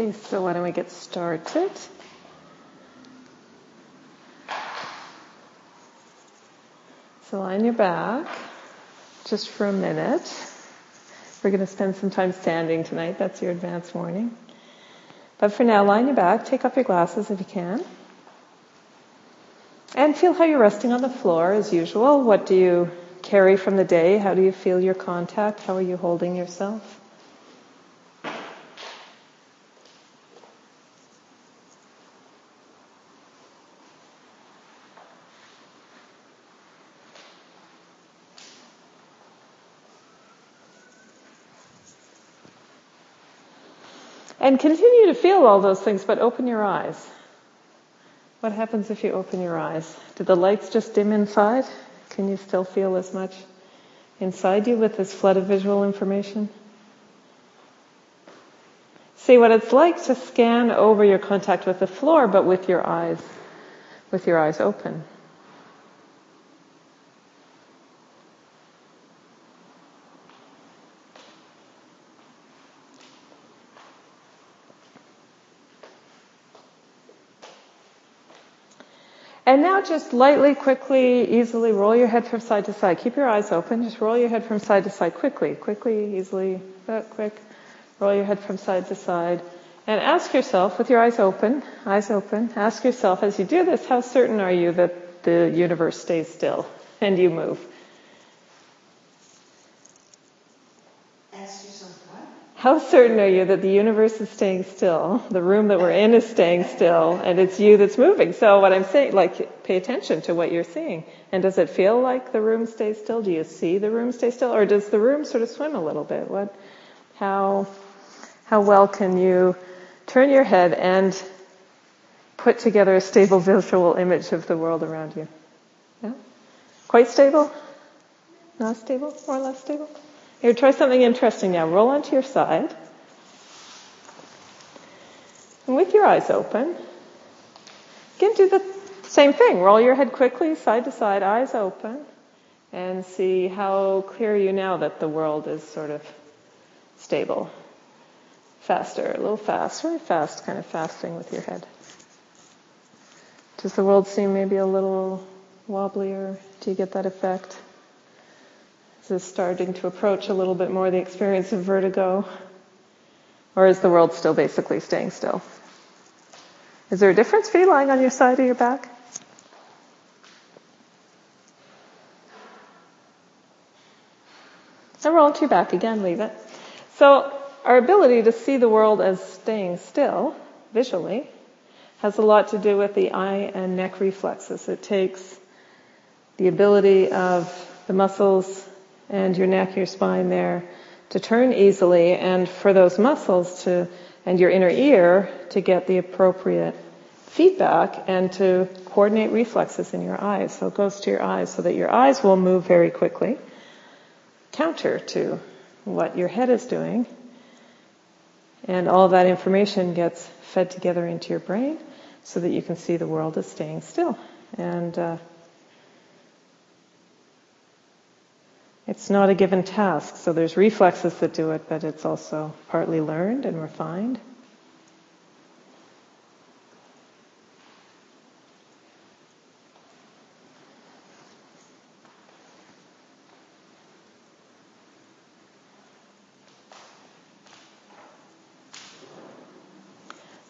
Okay, so why don't we get started? So on your back just for a minute. We're going to spend some time standing tonight. That's your advance warning. But for now, on your back. Take off your glasses if you can. And feel how you're resting on the floor as usual. What do you carry from the day? How do you feel your contact? How are you holding yourself? And continue to feel all those things, but open your eyes. What happens if you open your eyes? Do the lights just dim inside? Can you still feel as much inside you with this flood of visual information? See what it's like to scan over your contact with the floor, but with your eyes, with your eyes open. And now just lightly, quickly, easily roll your head from side to side. Keep your eyes open. Just roll your head from side to side quickly, quickly, easily, that quick. Roll your head from side to side. And ask yourself, with your eyes open, eyes open, ask yourself as you do this, how certain are you that the universe stays still and you move? How certain are you that the universe is staying still, the room that we're in is staying still, and it's you that's moving? So what I'm saying, like, pay attention to what you're seeing. And does it feel like the room stays still? Do you see the room stay still? Or does the room sort of swim a little bit? What, how, how well can you turn your head and put together a stable visual image of the world around you? Yeah? Quite stable? Not stable? More or less stable? Here, try something interesting now. Roll onto your side. And with your eyes open, again do the same thing. Roll your head quickly, side to side, eyes open, and see how clear you now that the world is sort of stable. Faster, a little fast, very fast, kind of fasting with your head. Does the world seem maybe a little wobblier? Do you get that effect? Is starting to approach a little bit more the experience of vertigo? Or is the world still basically staying still? Is there a difference for you lying on your side or your back? And roll into your back again, leave it. So our ability to see the world as staying still, visually, has a lot to do with the eye and neck reflexes. It takes the ability of the muscles and your neck, your spine there to turn easily and for those muscles to, and your inner ear to get the appropriate feedback and to coordinate reflexes in your eyes. So it goes to your eyes so that your eyes will move very quickly, counter to what your head is doing. And all that information gets fed together into your brain so that you can see the world as staying still. And uh, It's not a given task, so there's reflexes that do it, but it's also partly learned and refined.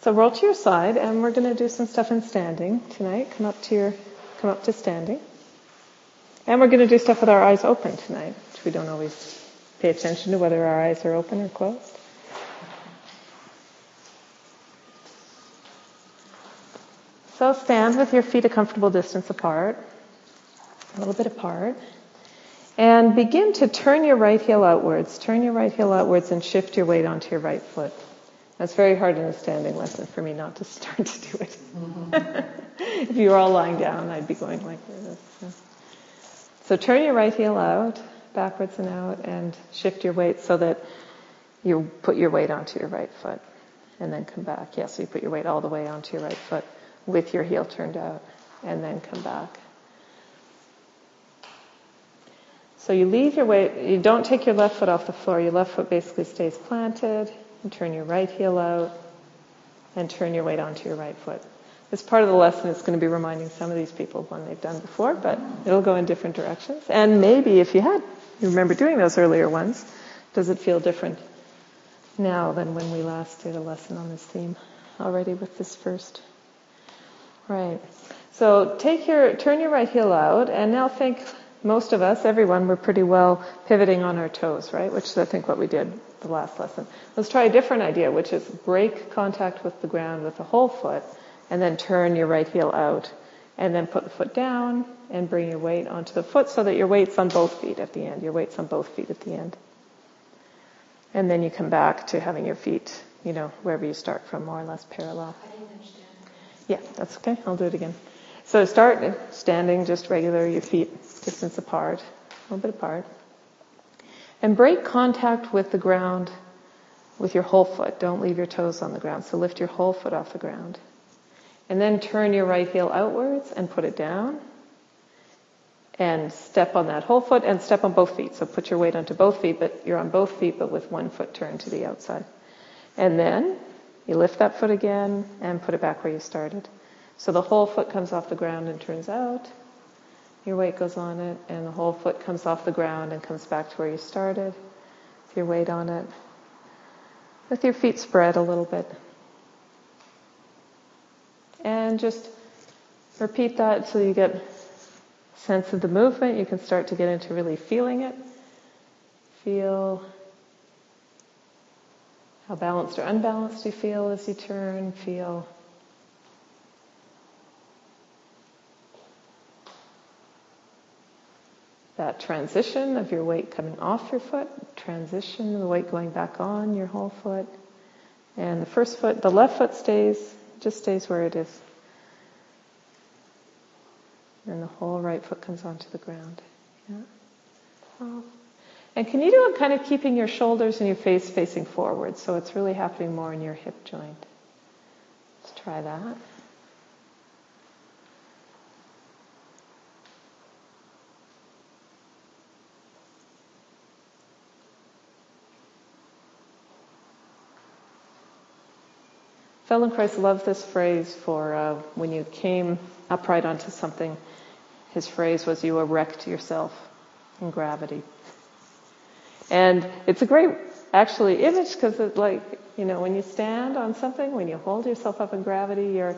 So roll to your side, and we're going to do some stuff in standing tonight. Come up to your, come up to standing. And we're going to do stuff with our eyes open tonight, which we don't always pay attention to whether our eyes are open or closed. So stand with your feet a comfortable distance apart, a little bit apart, and begin to turn your right heel outwards. Turn your right heel outwards and shift your weight onto your right foot. That's very hard in a standing lesson for me not to start to do it. Mm-hmm. if you were all lying down, I'd be going like this. So. Turn your right heel out, backwards and out, and shift your weight so that you put your weight onto your right foot. And then come back. Yeah, so you put your weight all the way onto your right foot with your heel turned out. And then come back. So you leave your weight, you don't take your left foot off the floor. Your left foot basically stays planted. You turn your right heel out. and turn your weight onto your right foot. This part of the lesson it's going to be reminding some of these people of one they've done before, but it'll go in different directions. And maybe if you had, you remember doing those earlier ones, does it feel different now than when we last did a lesson on this theme already with this first? Right. So take your, turn your right heel out and now think most of us, everyone, we're pretty well pivoting on our toes, right? Which is, I think, what we did the last lesson. Let's try a different idea, which is break contact with the ground with the whole foot, and then turn your right heel out, and then put the foot down and bring your weight onto the foot so that your weight's on both feet at the end. Your weight's on both feet at the end. And then you come back to having your feet, you know, wherever you start from, more or less parallel. Yeah, that's okay. I'll do it again. So start standing just regular, your feet distance apart, a little bit apart. And break contact with the ground with your whole foot. Don't leave your toes on the ground. So lift your whole foot off the ground. And then turn your right heel outwards and put it down. And step on that whole foot and step on both feet. So put your weight onto both feet, but you're on both feet, but with one foot turned to the outside. And then you lift that foot again and put it back where you started. So the whole foot comes off the ground and turns out. Your weight goes on it, and the whole foot comes off the ground and comes back to where you started. With your weight on it. With your feet spread a little bit. And just repeat that so you get sense of the movement. You can start to get into really feeling it. Feel how balanced or unbalanced you feel as you turn. Feel that transition of your weight coming off your foot, transition of the weight going back on your whole foot. And the first foot, the left foot stays, just stays where it is. And the whole right foot comes onto the ground. Yeah. Oh. And can you do it kind of keeping your shoulders and your face facing forward so it's really happening more in your hip joint? Let's try that. Feldenkrais loved this phrase for uh, when you came upright onto something. His phrase was, "You erect yourself in gravity," and it's a great, actually, image because it's like you know when you stand on something, when you hold yourself up in gravity, you're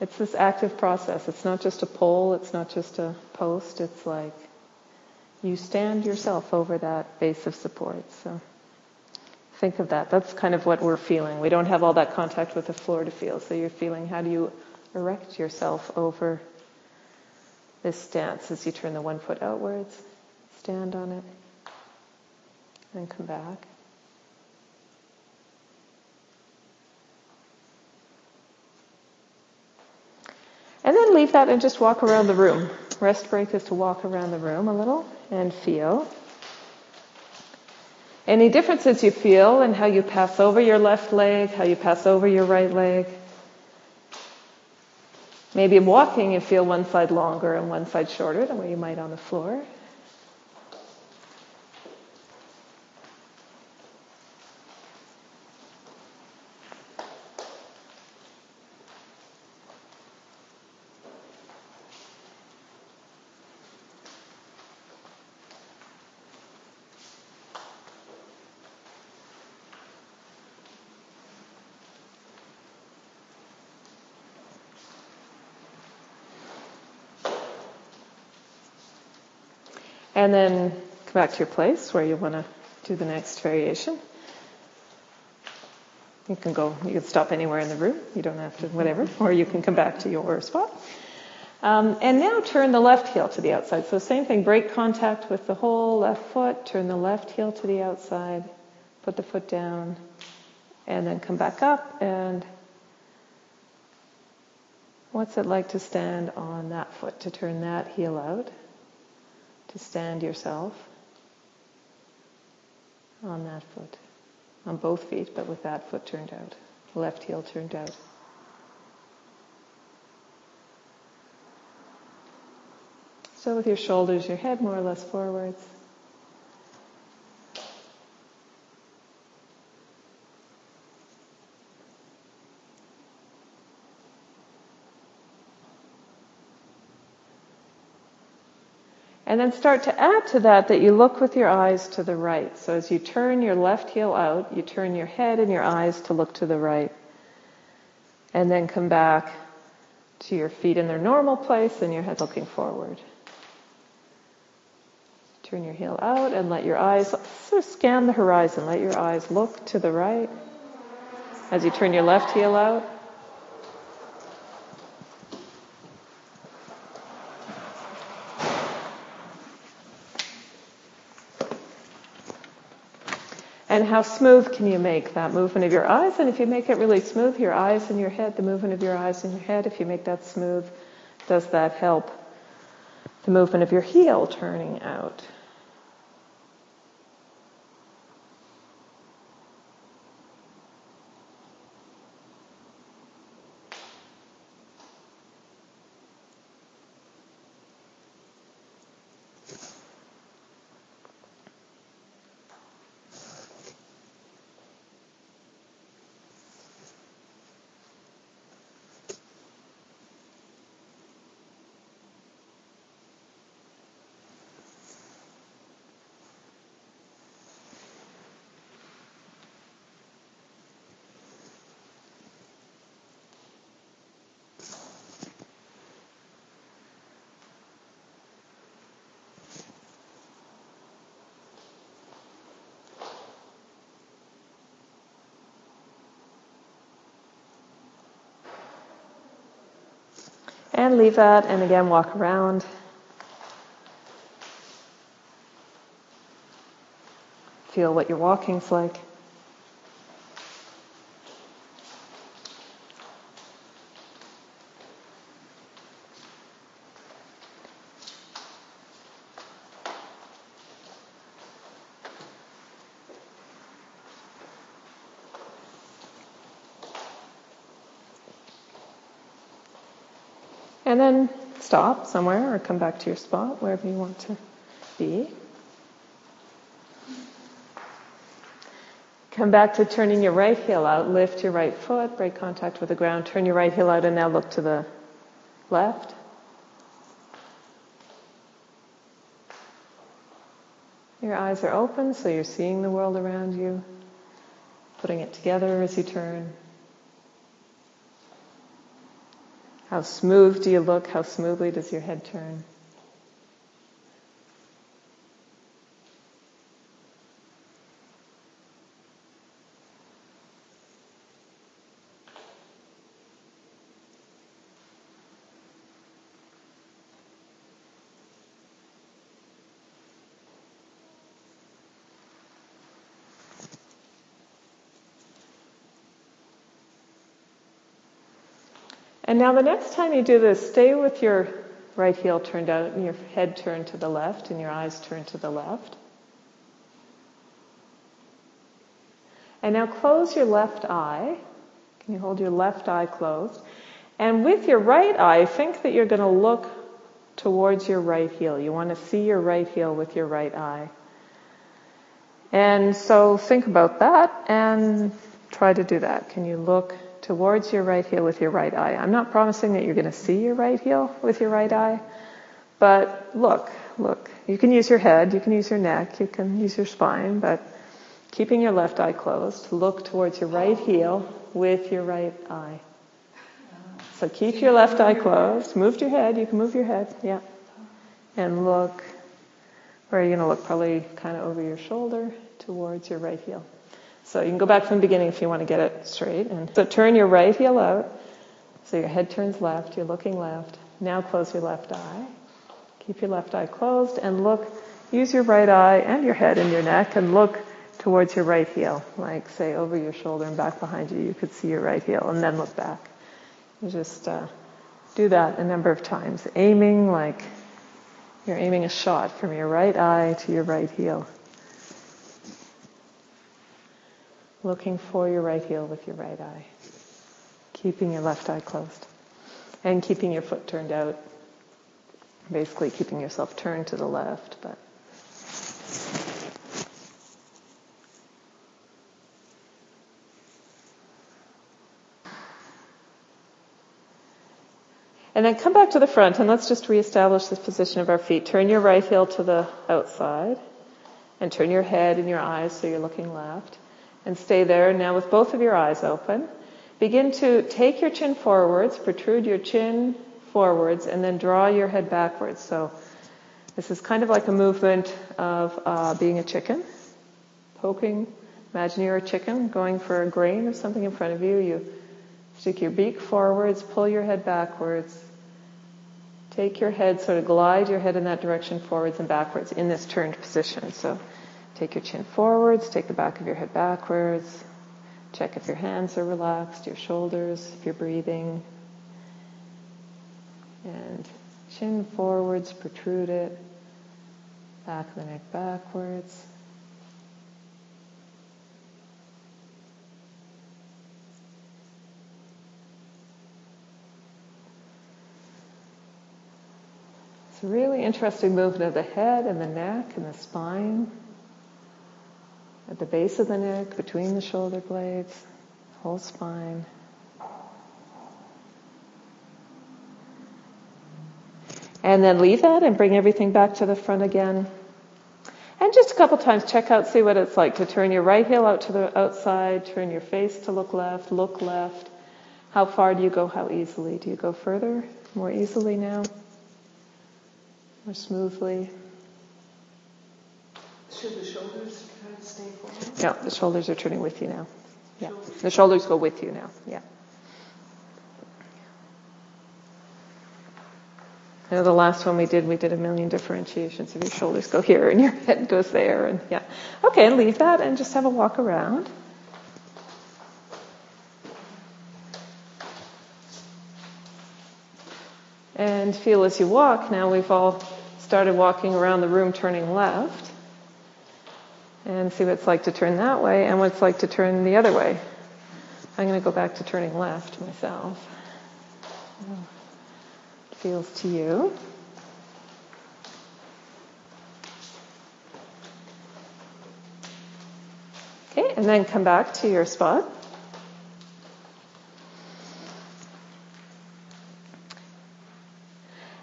it's this active process. It's not just a pole. It's not just a post. It's like you stand yourself over that base of support. So. Think of that. That's kind of what we're feeling. We don't have all that contact with the floor to feel. So you're feeling how do you erect yourself over this stance as you turn the one foot outwards, stand on it, and come back. And then leave that and just walk around the room. Rest break is to walk around the room a little and feel. Any differences you feel in how you pass over your left leg, how you pass over your right leg? Maybe walking you feel one side longer and one side shorter than what you might on the floor. And then come back to your place where you want to do the next variation. You can go, you can stop anywhere in the room. You don't have to, whatever. Or you can come back to your spot. Um, and now turn the left heel to the outside. So same thing, break contact with the whole left foot, turn the left heel to the outside, put the foot down, and then come back up and what's it like to stand on that foot, to turn that heel out? To stand yourself on that foot, on both feet, but with that foot turned out, left heel turned out. So with your shoulders, your head more or less forwards. And then start to add to that that you look with your eyes to the right. So as you turn your left heel out, you turn your head and your eyes to look to the right. And then come back to your feet in their normal place and your head looking forward. Turn your heel out and let your eyes sort of scan the horizon. Let your eyes look to the right. As you turn your left heel out, And how smooth can you make that movement of your eyes? And if you make it really smooth, your eyes and your head, the movement of your eyes and your head, if you make that smooth, does that help the movement of your heel turning out? Leave that, and again, walk around. Feel what your walking's like. And then stop somewhere or come back to your spot, wherever you want to be. Come back to turning your right heel out. Lift your right foot, break contact with the ground. Turn your right heel out and now look to the left. Your eyes are open, so you're seeing the world around you, putting it together as you turn. How smooth do you look? How smoothly does your head turn? And now the next time you do this, stay with your right heel turned out and your head turned to the left and your eyes turned to the left. And now close your left eye. Can you hold your left eye closed? And with your right eye, think that you're going to look towards your right heel. You want to see your right heel with your right eye. And so think about that and try to do that. Can you look towards your right heel with your right eye. I'm not promising that you're going to see your right heel with your right eye, but look, look. You can use your head, you can use your neck, you can use your spine, but keeping your left eye closed, look towards your right heel with your right eye. So keep your left eye closed, move your head, you can move your head, yeah. And look, where are you going to look? Probably kind of over your shoulder towards your right heel. So you can go back from the beginning if you want to get it straight. And so turn your right heel out. So your head turns left, you're looking left. Now close your left eye. Keep your left eye closed and look, use your right eye and your head and your neck and look towards your right heel. Like say over your shoulder and back behind you, you could see your right heel and then look back. You just uh, do that a number of times, aiming like you're aiming a shot from your right eye to your right heel. Looking for your right heel with your right eye, keeping your left eye closed, and keeping your foot turned out. Basically, keeping yourself turned to the left, but. And then come back to the front and let's just reestablish this position of our feet. Turn your right heel to the outside and turn your head and your eyes so you're looking left and stay there. Now with both of your eyes open, begin to take your chin forwards, protrude your chin forwards and then draw your head backwards. So this is kind of like a movement of uh, being a chicken, poking. Imagine you're a chicken going for a grain of something in front of you. You stick your beak forwards, pull your head backwards. Take your head, sort of glide your head in that direction forwards and backwards in this turned position. So take your chin forwards, take the back of your head backwards. Check if your hands are relaxed, your shoulders, if you're breathing. And chin forwards, protrude it. Back of the neck backwards. It's a really interesting movement of the head and the neck and the spine. At the base of the neck, between the shoulder blades, whole spine. And then leave that and bring everything back to the front again. And just a couple times check out, see what it's like to turn your right heel out to the outside, turn your face to look left, look left. How far do you go? How easily? Do you go further? More easily now? More smoothly? Should the shoulders kind of stay forward? No, the shoulders are turning with you now. Yeah. The shoulders go with you now. Yeah. You know, the last one we did, we did a million differentiations of your shoulders go here and your head goes there and yeah. Okay, and leave that and just have a walk around. And feel as you walk, now we've all started walking around the room turning left. And see what it's like to turn that way and what it's like to turn the other way. I'm going to go back to turning left myself feels to you. Okay, and then come back to your spot.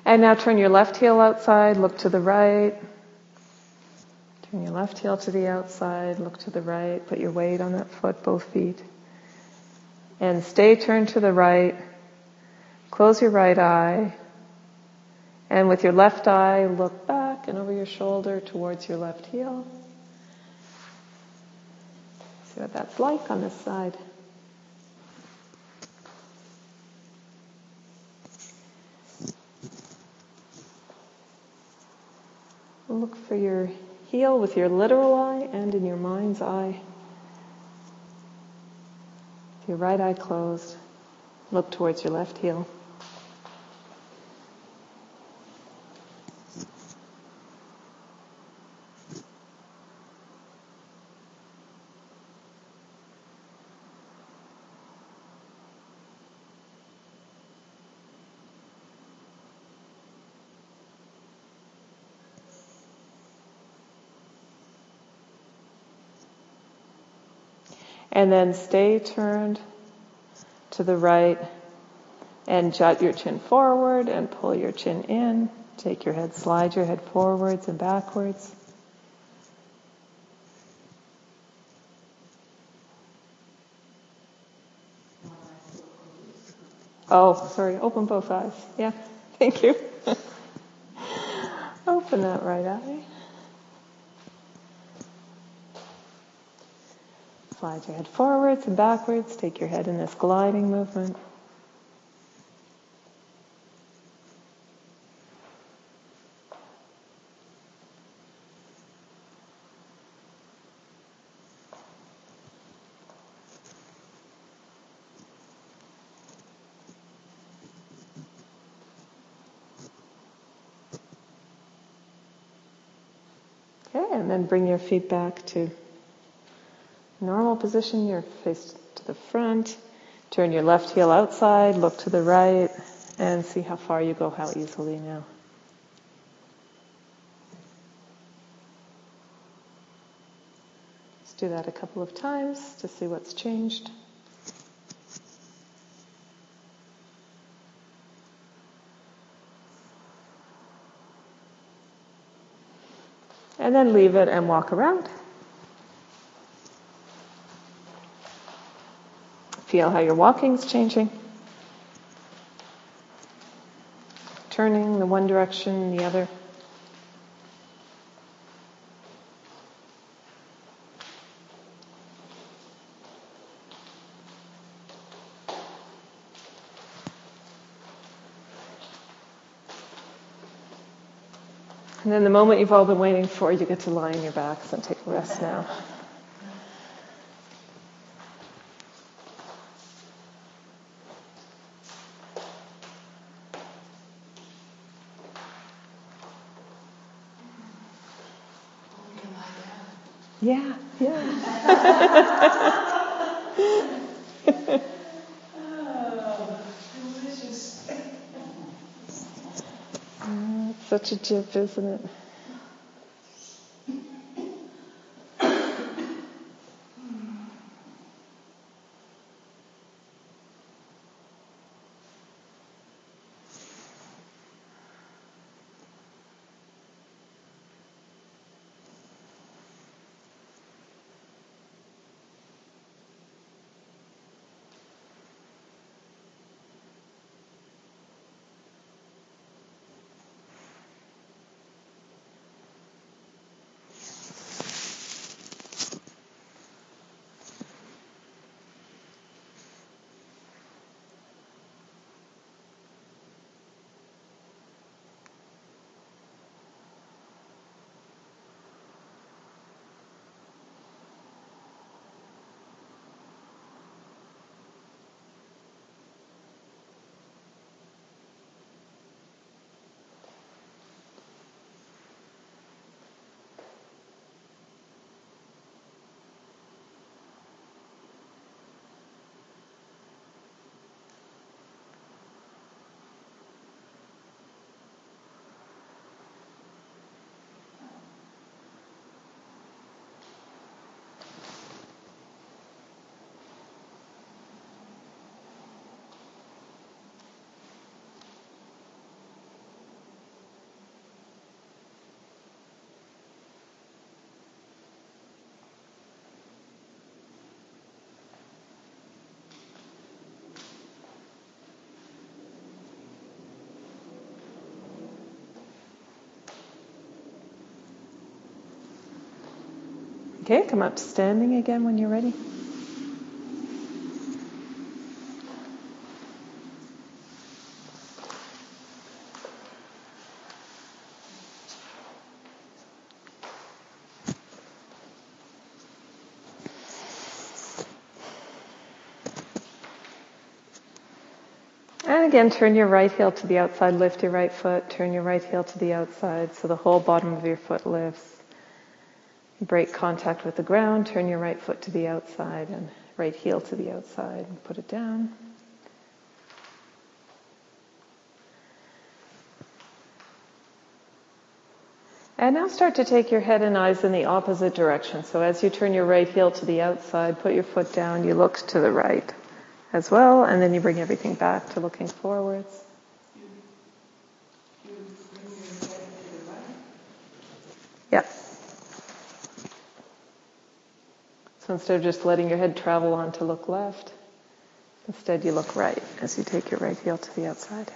And now turn your left heel outside, look to the right. Turn your left heel to the outside, look to the right, put your weight on that foot, both feet. And stay turned to the right. Close your right eye. And with your left eye, look back and over your shoulder towards your left heel. See what that's like on this side. Look for your heel with your literal eye and in your mind's eye. With your right eye closed, look towards your left heel. And then stay turned to the right and jut your chin forward and pull your chin in. Take your head, slide your head forwards and backwards. Oh, sorry, open both eyes. Yeah, thank you. open that right eye. Slide your head forwards and backwards. Take your head in this gliding movement. Okay, and then bring your feet back to normal position, you're faced to the front. Turn your left heel outside, look to the right, and see how far you go, how easily now. Let's do that a couple of times to see what's changed. And then leave it and walk around. Feel how your walking's changing. Turning the one direction, the other. And then the moment you've all been waiting for, you get to lie on your backs and take a rest now. Yeah, yeah. Oh, it's such a jip, isn't it? Okay, come up standing again when you're ready. And again, turn your right heel to the outside, lift your right foot, turn your right heel to the outside so the whole bottom of your foot lifts. Break contact with the ground, turn your right foot to the outside and right heel to the outside and put it down. And now start to take your head and eyes in the opposite direction. So as you turn your right heel to the outside, put your foot down, you look to the right as well, and then you bring everything back to looking forwards. So instead of just letting your head travel on to look left, instead you look right as you take your right heel to the outside.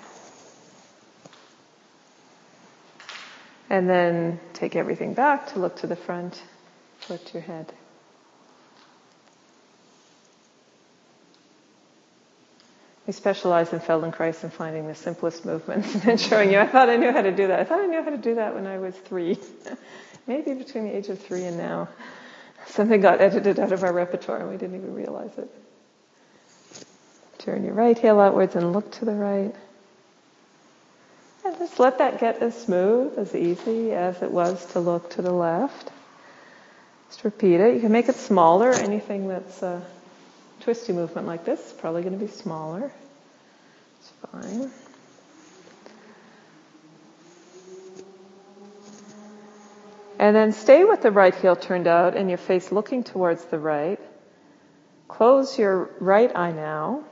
And then take everything back to look to the front, lift your head. We specialize in Feldenkrais and finding the simplest movements and then showing you. I thought I knew how to do that. I thought I knew how to do that when I was three. Maybe between the age of three and now. Something got edited out of our repertoire and we didn't even realize it. Turn your right heel outwards and look to the right. And just let that get as smooth, as easy as it was to look to the left. Just repeat it. You can make it smaller. Anything that's a twisty movement like this is probably going to be smaller. It's fine. And then stay with the right heel turned out and your face looking towards the right. Close your right eye now.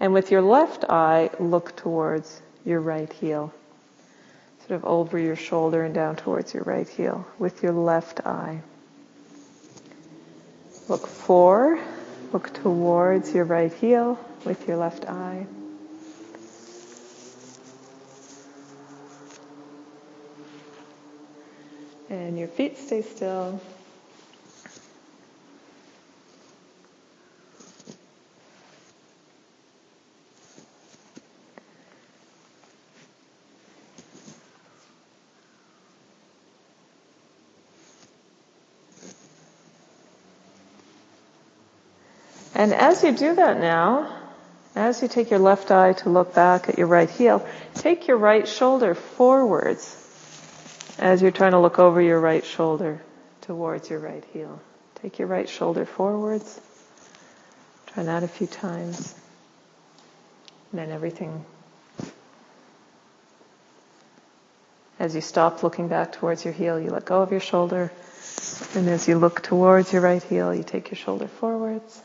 And with your left eye, look towards your right heel. Sort of over your shoulder and down towards your right heel with your left eye. Look for, look towards your right heel with your left eye. And your feet stay still. And as you do that now, as you take your left eye to look back at your right heel, take your right shoulder forwards as you're trying to look over your right shoulder towards your right heel. Take your right shoulder forwards. Try that a few times. And then everything. As you stop looking back towards your heel, you let go of your shoulder. And as you look towards your right heel, you take your shoulder forwards.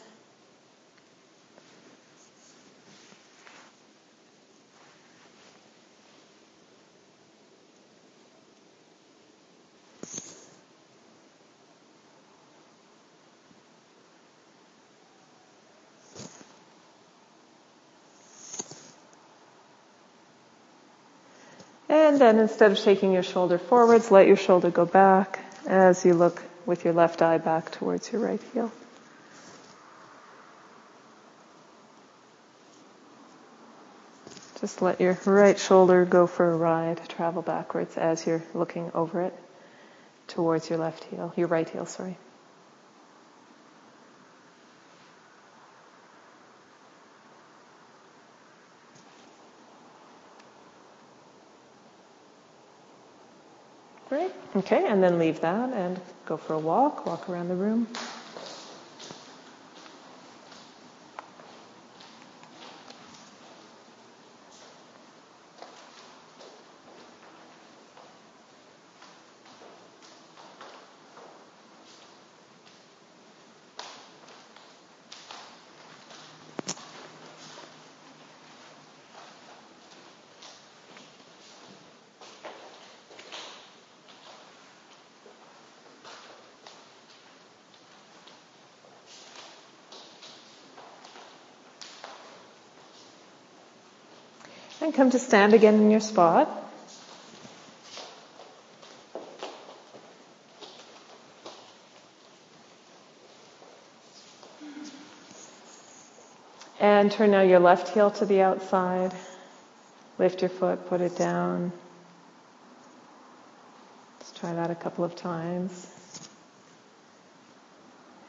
And then instead of shaking your shoulder forwards, let your shoulder go back as you look with your left eye back towards your right heel. Just let your right shoulder go for a ride, travel backwards as you're looking over it towards your left heel, your right heel, sorry. Great. Okay, and then leave that and go for a walk, walk around the room. Come to stand again in your spot. And turn now your left heel to the outside. Lift your foot, put it down. Let's try that a couple of times.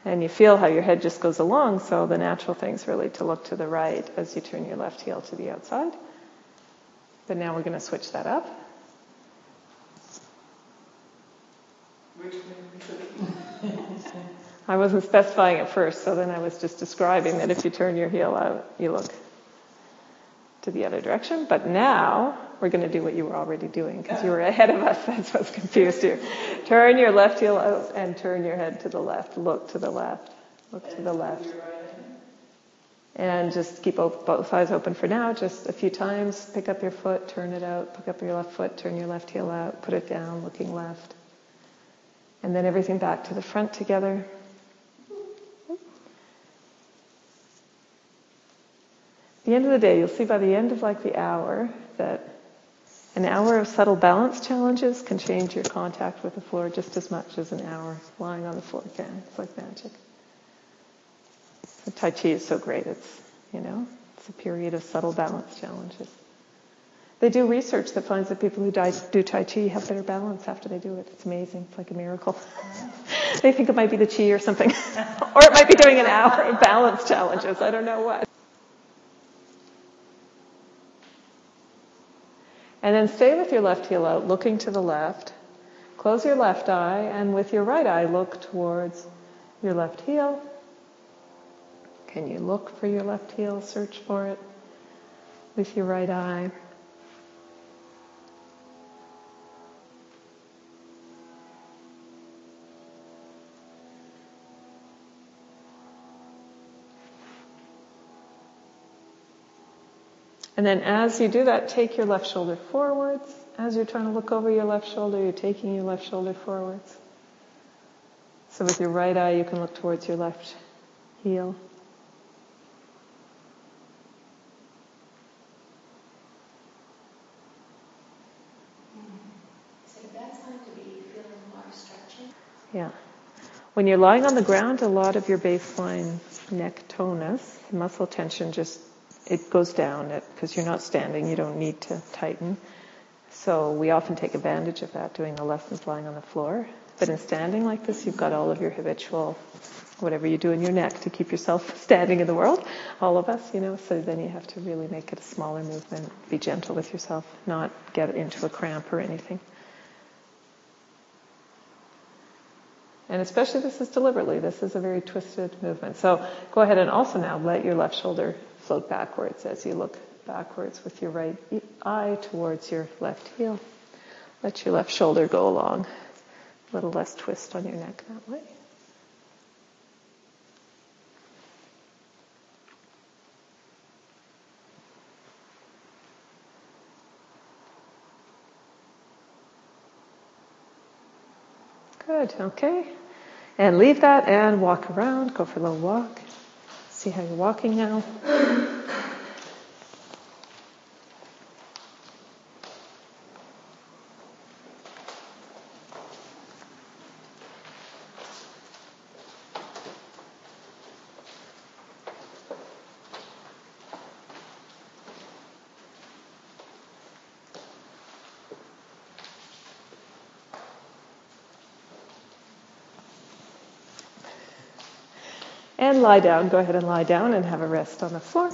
And you feel how your head just goes along, so the natural thing is really to look to the right as you turn your left heel to the outside. But now we're going to switch that up. I wasn't specifying at first, so then I was just describing that if you turn your heel out, you look to the other direction. But now we're going to do what you were already doing because you were ahead of us. That's what's confused you. Turn your left heel out and turn your head to the left. Look to the left. Look to the left. And just keep both eyes open for now, just a few times. Pick up your foot, turn it out, pick up your left foot, turn your left heel out, put it down, looking left. And then everything back to the front together. the end of the day, you'll see by the end of like the hour that an hour of subtle balance challenges can change your contact with the floor just as much as an hour lying on the floor can. It's like magic. The tai Chi is so great. It's, you know, it's a period of subtle balance challenges. They do research that finds that people who do Tai Chi have better balance after they do it. It's amazing. It's like a miracle. they think it might be the Chi or something. or it might be doing an hour of balance challenges. I don't know what. And then stay with your left heel out, looking to the left. Close your left eye, and with your right eye, look towards your left heel. Can you look for your left heel, search for it with your right eye? And then as you do that, take your left shoulder forwards. As you're trying to look over your left shoulder, you're taking your left shoulder forwards. So with your right eye, you can look towards your left heel. Yeah. When you're lying on the ground, a lot of your baseline neck tonus, muscle tension just, it goes down because you're not standing, you don't need to tighten. So we often take advantage of that doing the lessons lying on the floor. But in standing like this, you've got all of your habitual, whatever you do in your neck to keep yourself standing in the world, all of us, you know, so then you have to really make it a smaller movement, be gentle with yourself, not get into a cramp or anything. And especially this is deliberately, this is a very twisted movement. So go ahead and also now let your left shoulder float backwards as you look backwards with your right eye towards your left heel. Let your left shoulder go along. A little less twist on your neck that way. Good, okay. And leave that and walk around, go for a little walk. See how you're walking now. And lie down. Go ahead and lie down and have a rest on the floor.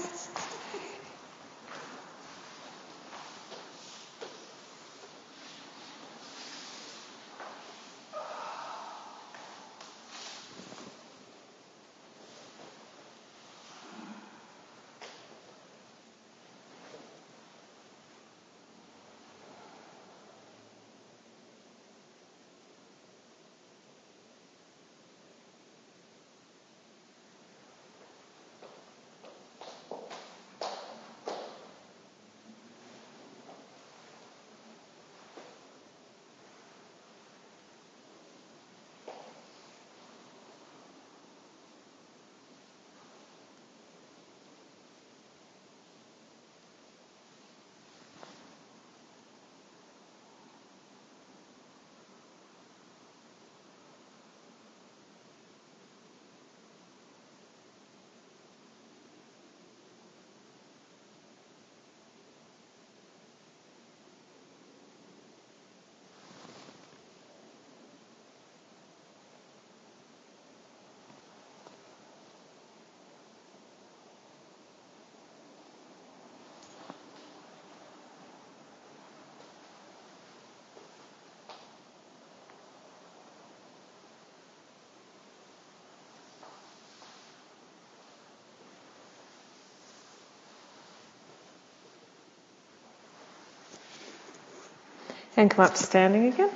And come up standing again.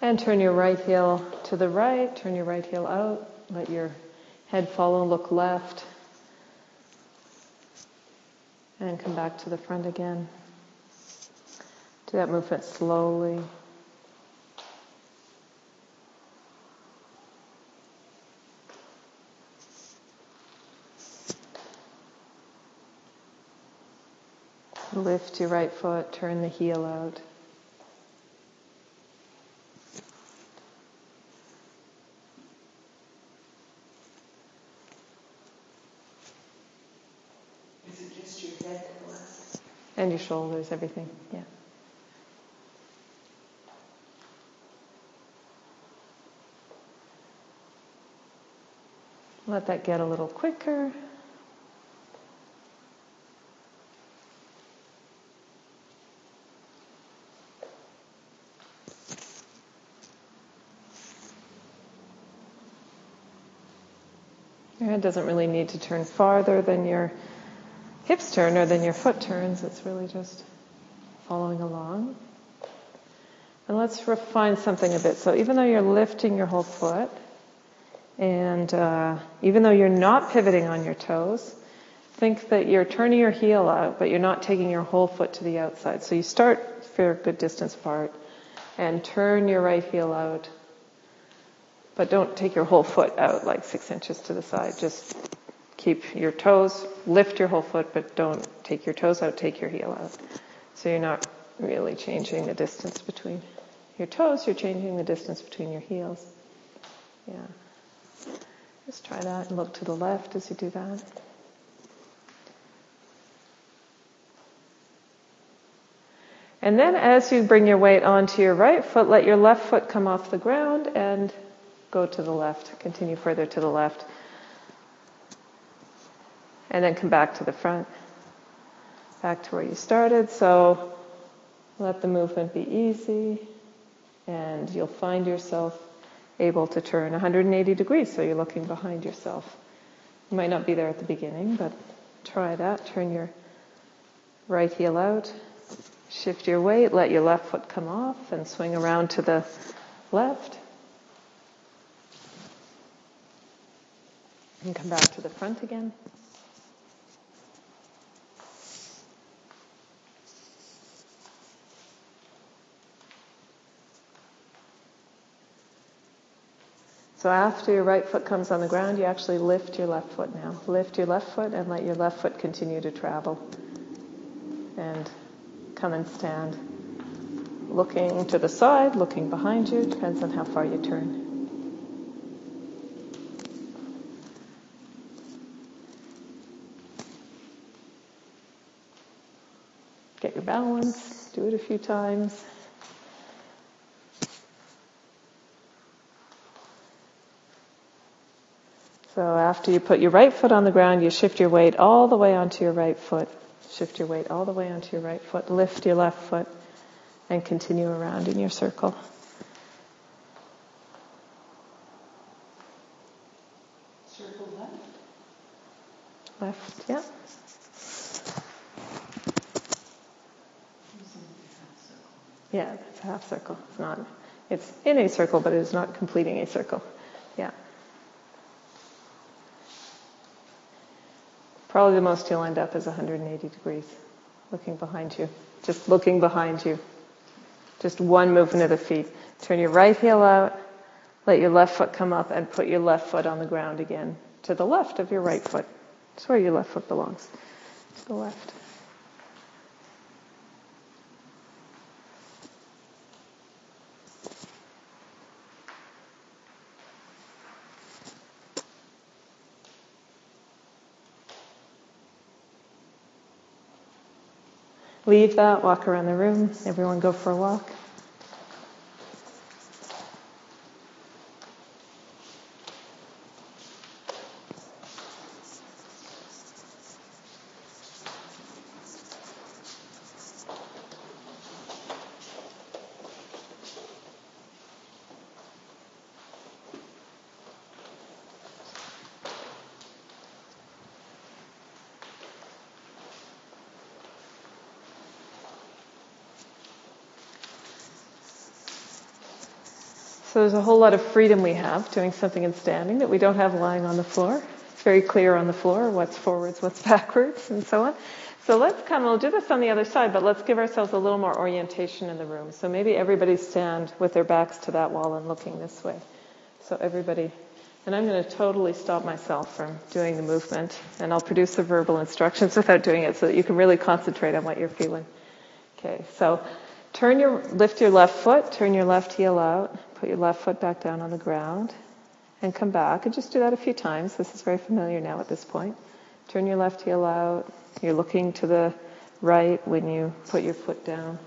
And turn your right heel to the right, turn your right heel out, let your head follow, look left. And come back to the front again. Do that movement slowly. Lift your right foot, turn the heel out. And your shoulders, everything, yeah. Let that get a little quicker. Your head doesn't really need to turn farther than your hips turn or then your foot turns. It's really just following along. And let's refine something a bit. So even though you're lifting your whole foot, and uh, even though you're not pivoting on your toes, think that you're turning your heel out, but you're not taking your whole foot to the outside. So you start fair good distance apart and turn your right heel out, but don't take your whole foot out like six inches to the side. Just keep your toes, lift your whole foot, but don't take your toes out, take your heel out. So you're not really changing the distance between your toes, you're changing the distance between your heels. Yeah. Just try that and look to the left as you do that. And then as you bring your weight onto your right foot, let your left foot come off the ground and go to the left. Continue further to the left. And then come back to the front. Back to where you started. So let the movement be easy and you'll find yourself able to turn 180 degrees so you're looking behind yourself. You might not be there at the beginning, but try that. Turn your right heel out, shift your weight, let your left foot come off and swing around to the left. And come back to the front again. So after your right foot comes on the ground, you actually lift your left foot now. Lift your left foot and let your left foot continue to travel. And come and stand. Looking to the side, looking behind you, depends on how far you turn. Get your balance, do it a few times. So after you put your right foot on the ground, you shift your weight all the way onto your right foot. Shift your weight all the way onto your right foot. Lift your left foot and continue around in your circle. Circle left. Left, yeah. Yeah, it's a half circle. It's not, it's in a circle, but it is not completing a circle. Yeah. Probably the most you'll end up is 180 degrees, looking behind you. Just looking behind you. Just one movement of the feet. Turn your right heel out, let your left foot come up, and put your left foot on the ground again, to the left of your right foot. That's where your left foot belongs. To the left. Leave that, walk around the room. Everyone go for a walk. There's a whole lot of freedom we have doing something in standing that we don't have lying on the floor. It's very clear on the floor what's forwards, what's backwards, and so on. So let's come, we'll do this on the other side, but let's give ourselves a little more orientation in the room. So maybe everybody stand with their backs to that wall and looking this way. So everybody, and I'm going to totally stop myself from doing the movement, and I'll produce the verbal instructions without doing it so that you can really concentrate on what you're feeling. Okay, so turn your, lift your left foot, turn your left heel out, Put your left foot back down on the ground and come back and just do that a few times. This is very familiar now at this point. Turn your left heel out. You're looking to the right when you put your foot down.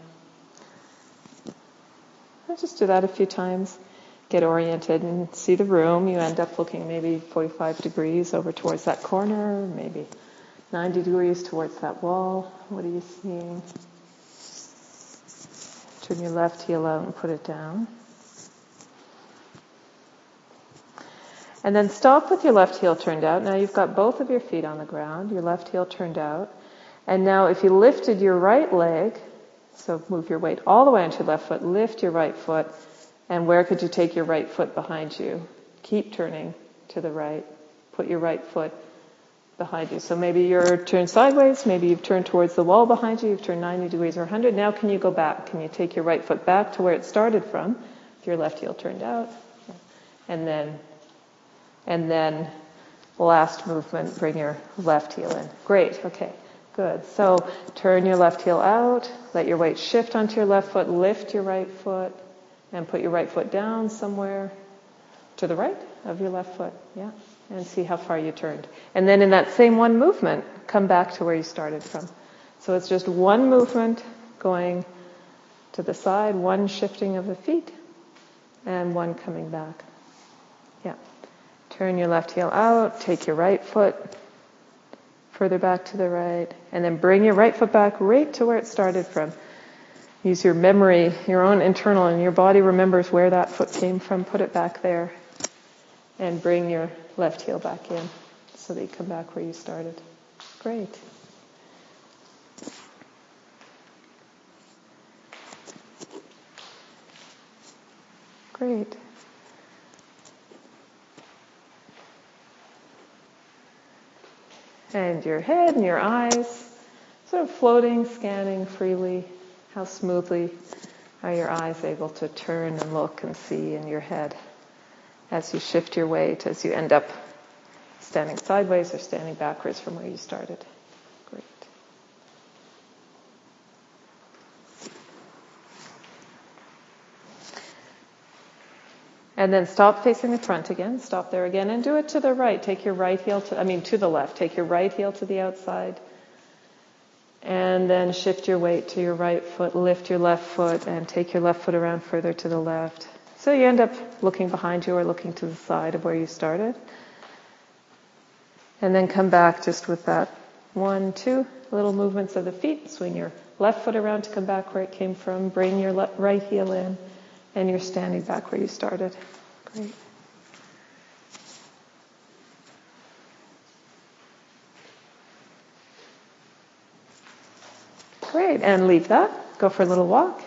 And just do that a few times. Get oriented and see the room. You end up looking maybe 45 degrees over towards that corner, maybe 90 degrees towards that wall. What are you seeing? Turn your left heel out and put it down. And then stop with your left heel turned out. Now you've got both of your feet on the ground, your left heel turned out. And now if you lifted your right leg, so move your weight all the way onto your left foot, lift your right foot, and where could you take your right foot behind you? Keep turning to the right. Put your right foot behind you. So maybe you're turned sideways, maybe you've turned towards the wall behind you, you've turned 90 degrees or 100. Now can you go back? Can you take your right foot back to where it started from? Your left heel turned out. And then and then last movement, bring your left heel in. Great, okay, good. So turn your left heel out, let your weight shift onto your left foot, lift your right foot, and put your right foot down somewhere to the right of your left foot, yeah? And see how far you turned. And then in that same one movement, come back to where you started from. So it's just one movement going to the side, one shifting of the feet, and one coming back. Yeah. Turn your left heel out, take your right foot further back to the right, and then bring your right foot back right to where it started from. Use your memory, your own internal, and your body remembers where that foot came from. Put it back there. And bring your left heel back in so that you come back where you started. Great. Great. And your head and your eyes sort of floating, scanning freely. How smoothly are your eyes able to turn and look and see in your head as you shift your weight, as you end up standing sideways or standing backwards from where you started. Great. And then stop facing the front again. Stop there again and do it to the right. Take your right heel to, I mean to the left. Take your right heel to the outside. And then shift your weight to your right foot, lift your left foot and take your left foot around further to the left. So you end up looking behind you or looking to the side of where you started. And then come back just with that one, two little movements of the feet. Swing your left foot around to come back where it came from. Bring your le- right heel in and you're standing back where you started. Great. Great, and leave that. Go for a little walk.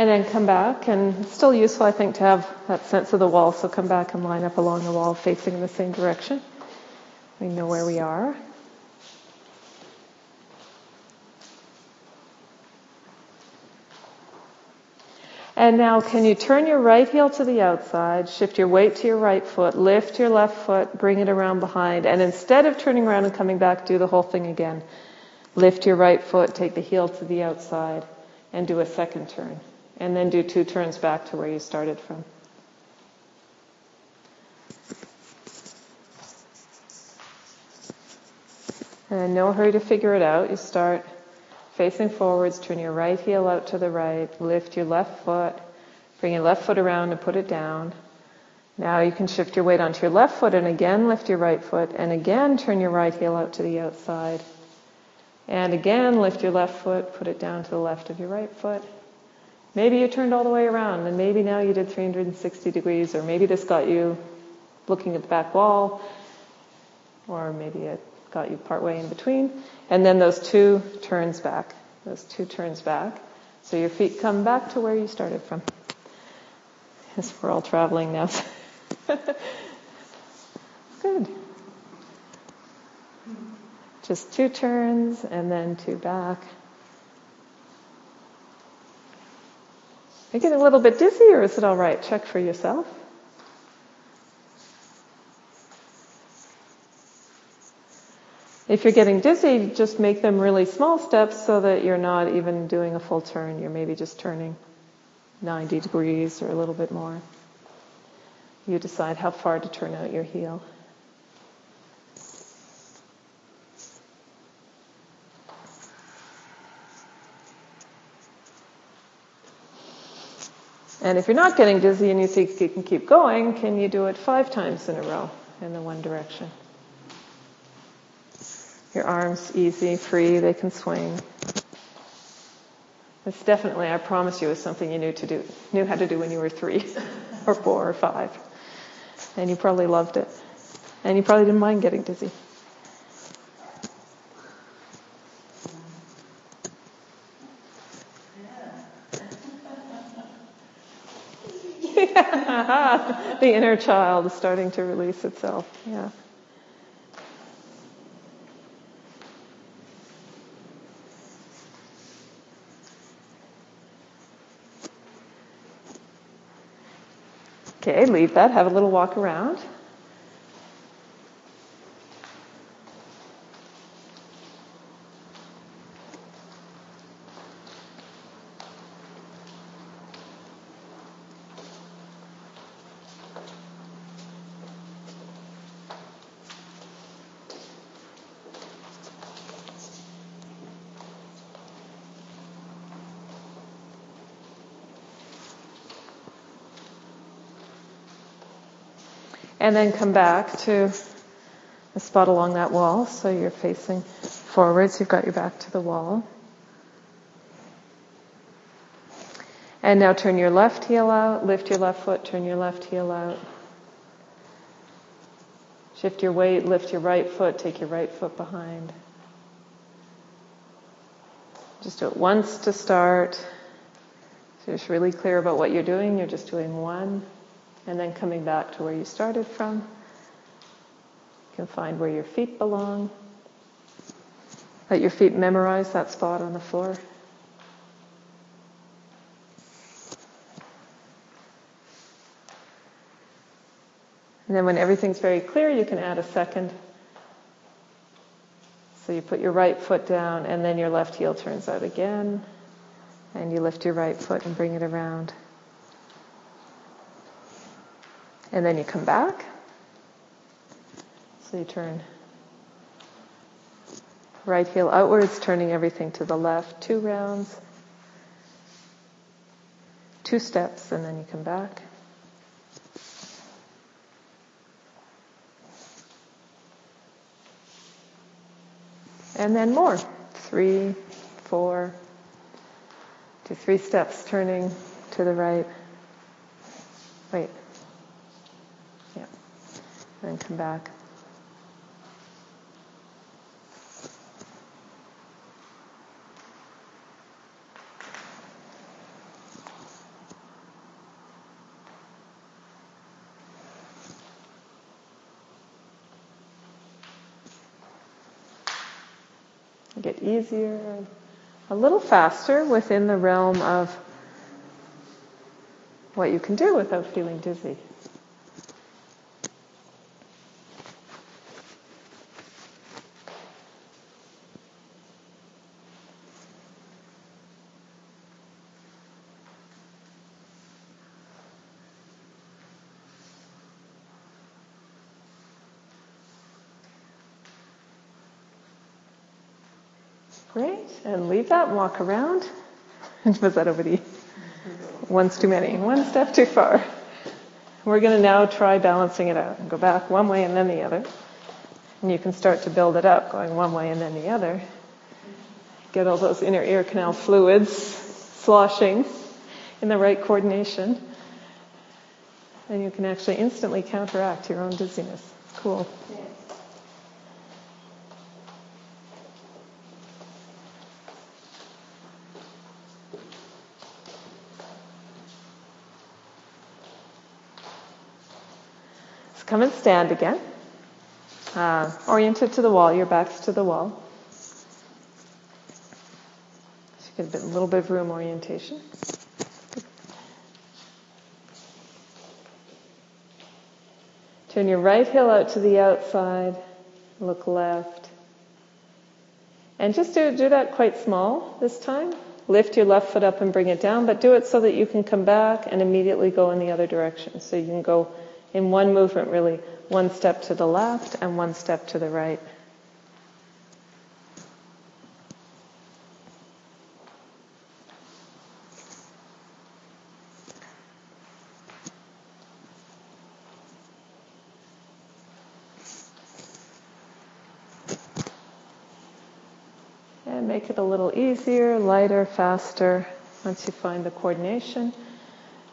And then come back, and it's still useful, I think, to have that sense of the wall. So come back and line up along the wall facing in the same direction. We know where we are. And now can you turn your right heel to the outside, shift your weight to your right foot, lift your left foot, bring it around behind, and instead of turning around and coming back, do the whole thing again. Lift your right foot, take the heel to the outside, and do a second turn and then do two turns back to where you started from. And no hurry to figure it out. You start facing forwards, turn your right heel out to the right, lift your left foot, bring your left foot around and put it down. Now you can shift your weight onto your left foot and again lift your right foot and again turn your right heel out to the outside. And again lift your left foot, put it down to the left of your right foot. Maybe you turned all the way around and maybe now you did 360 degrees or maybe this got you looking at the back wall or maybe it got you partway in between. And then those two turns back, those two turns back. So your feet come back to where you started from. Yes, we're all traveling now. Good. Just two turns and then two back. Are you getting a little bit dizzy or is it all right? Check for yourself. If you're getting dizzy, just make them really small steps so that you're not even doing a full turn. You're maybe just turning 90 degrees or a little bit more. You decide how far to turn out your heel. And if you're not getting dizzy and you think you can keep going, can you do it five times in a row in the one direction? Your arms easy, free, they can swing. This definitely, I promise you, is something you knew to do, knew how to do when you were three or four or five. And you probably loved it. And you probably didn't mind getting dizzy. The inner child is starting to release itself. Yeah. Okay, leave that. Have a little walk around. And then come back to a spot along that wall. So you're facing forwards. You've got your back to the wall. And now turn your left heel out, lift your left foot, turn your left heel out. Shift your weight, lift your right foot, take your right foot behind. Just do it once to start. So just really clear about what you're doing. You're just doing one and then coming back to where you started from. You can find where your feet belong. Let your feet memorize that spot on the floor. And then when everything's very clear, you can add a second. So you put your right foot down and then your left heel turns out again. And you lift your right foot and bring it around. And then you come back. So you turn right heel outwards, turning everything to the left, two rounds, two steps, and then you come back. And then more. Three, four, do three steps, turning to the right. Wait, and come back. Get easier, a little faster within the realm of what you can do without feeling dizzy. Great. And leave that and walk around. Was that over the one's too many? One step too far. We're going to now try balancing it out and go back one way and then the other. And you can start to build it up, going one way and then the other. Get all those inner ear canal fluids sloshing in the right coordination. And you can actually instantly counteract your own dizziness. Cool. Come and stand again. Uh, oriented to the wall, your back's to the wall. So you get a, bit, a little bit of room orientation. Turn your right heel out to the outside. Look left. And just do, do that quite small this time. Lift your left foot up and bring it down, but do it so that you can come back and immediately go in the other direction. So you can go in one movement really, one step to the left and one step to the right. And make it a little easier, lighter, faster once you find the coordination.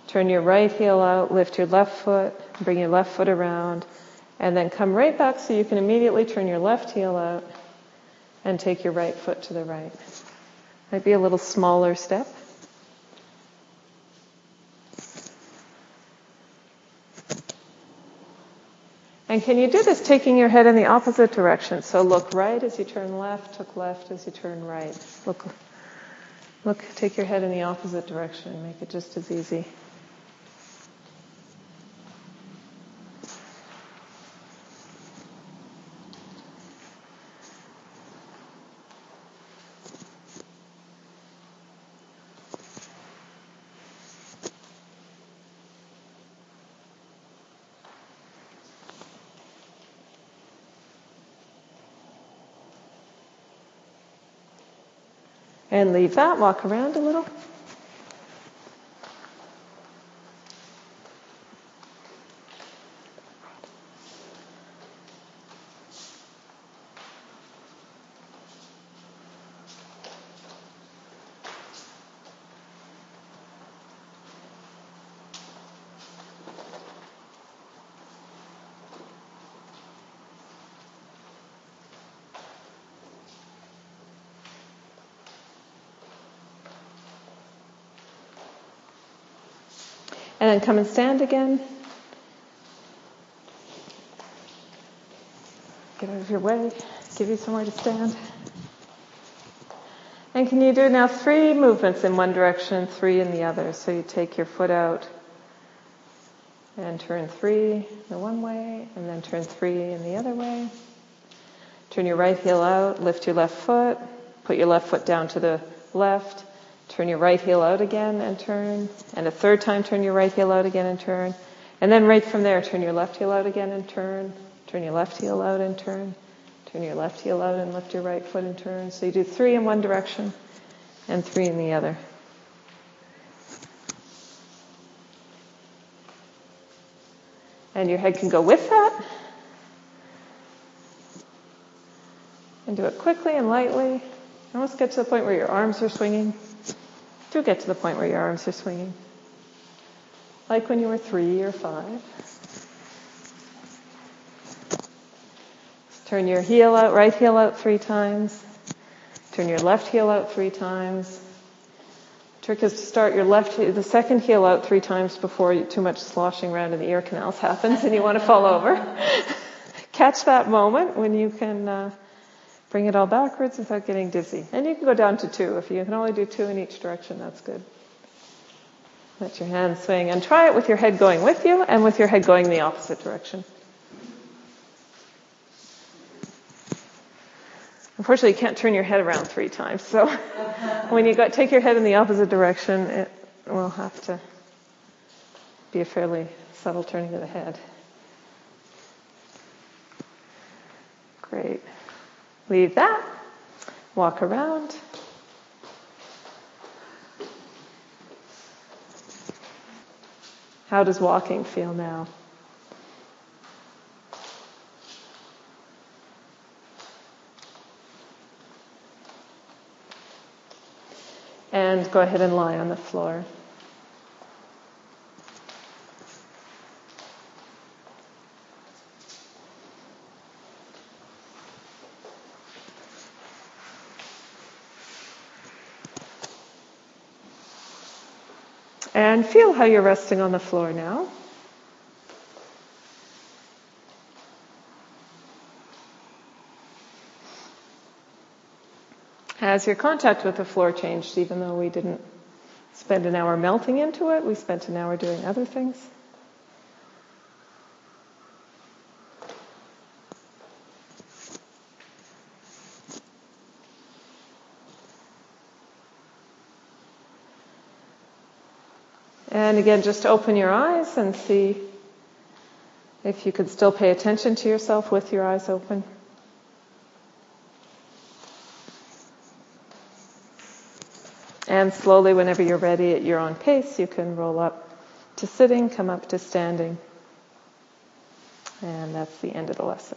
Turn your right heel out, lift your left foot, bring your left foot around, and then come right back so you can immediately turn your left heel out and take your right foot to the right. Might be a little smaller step. And can you do this taking your head in the opposite direction? So look right as you turn left, look left as you turn right. Look, look, take your head in the opposite direction. Make it just as easy. And leave that, walk around a little. And then come and stand again. Get out of your way. Give you somewhere to stand. And can you do now three movements in one direction, three in the other? So you take your foot out and turn three the one way, and then turn three in the other way. Turn your right heel out, lift your left foot, put your left foot down to the left, Turn your right heel out again and turn. And a third time, turn your right heel out again and turn. And then right from there, turn your left heel out again and turn. Turn your left heel out and turn. Turn your left heel out and lift your right foot and turn. So you do three in one direction and three in the other. And your head can go with that. And do it quickly and lightly. Almost get to the point where your arms are swinging. Do get to the point where your arms are swinging. Like when you were three or five. Turn your heel out, right heel out three times. Turn your left heel out three times. Trick is to start your left, the second heel out three times before too much sloshing around in the ear canals happens and you want to fall over. Catch that moment when you can uh, Bring it all backwards without getting dizzy. And you can go down to two. If you can only do two in each direction, that's good. Let your hands swing and try it with your head going with you and with your head going the opposite direction. Unfortunately, you can't turn your head around three times. So when you got, take your head in the opposite direction, it will have to be a fairly subtle turning of the head. Great. Leave that. Walk around. How does walking feel now? And go ahead and lie on the floor. And feel how you're resting on the floor now. Has your contact with the floor changed even though we didn't spend an hour melting into it? We spent an hour doing other things. And again, just open your eyes and see if you could still pay attention to yourself with your eyes open. And slowly, whenever you're ready at your own pace, you can roll up to sitting, come up to standing. And that's the end of the lesson.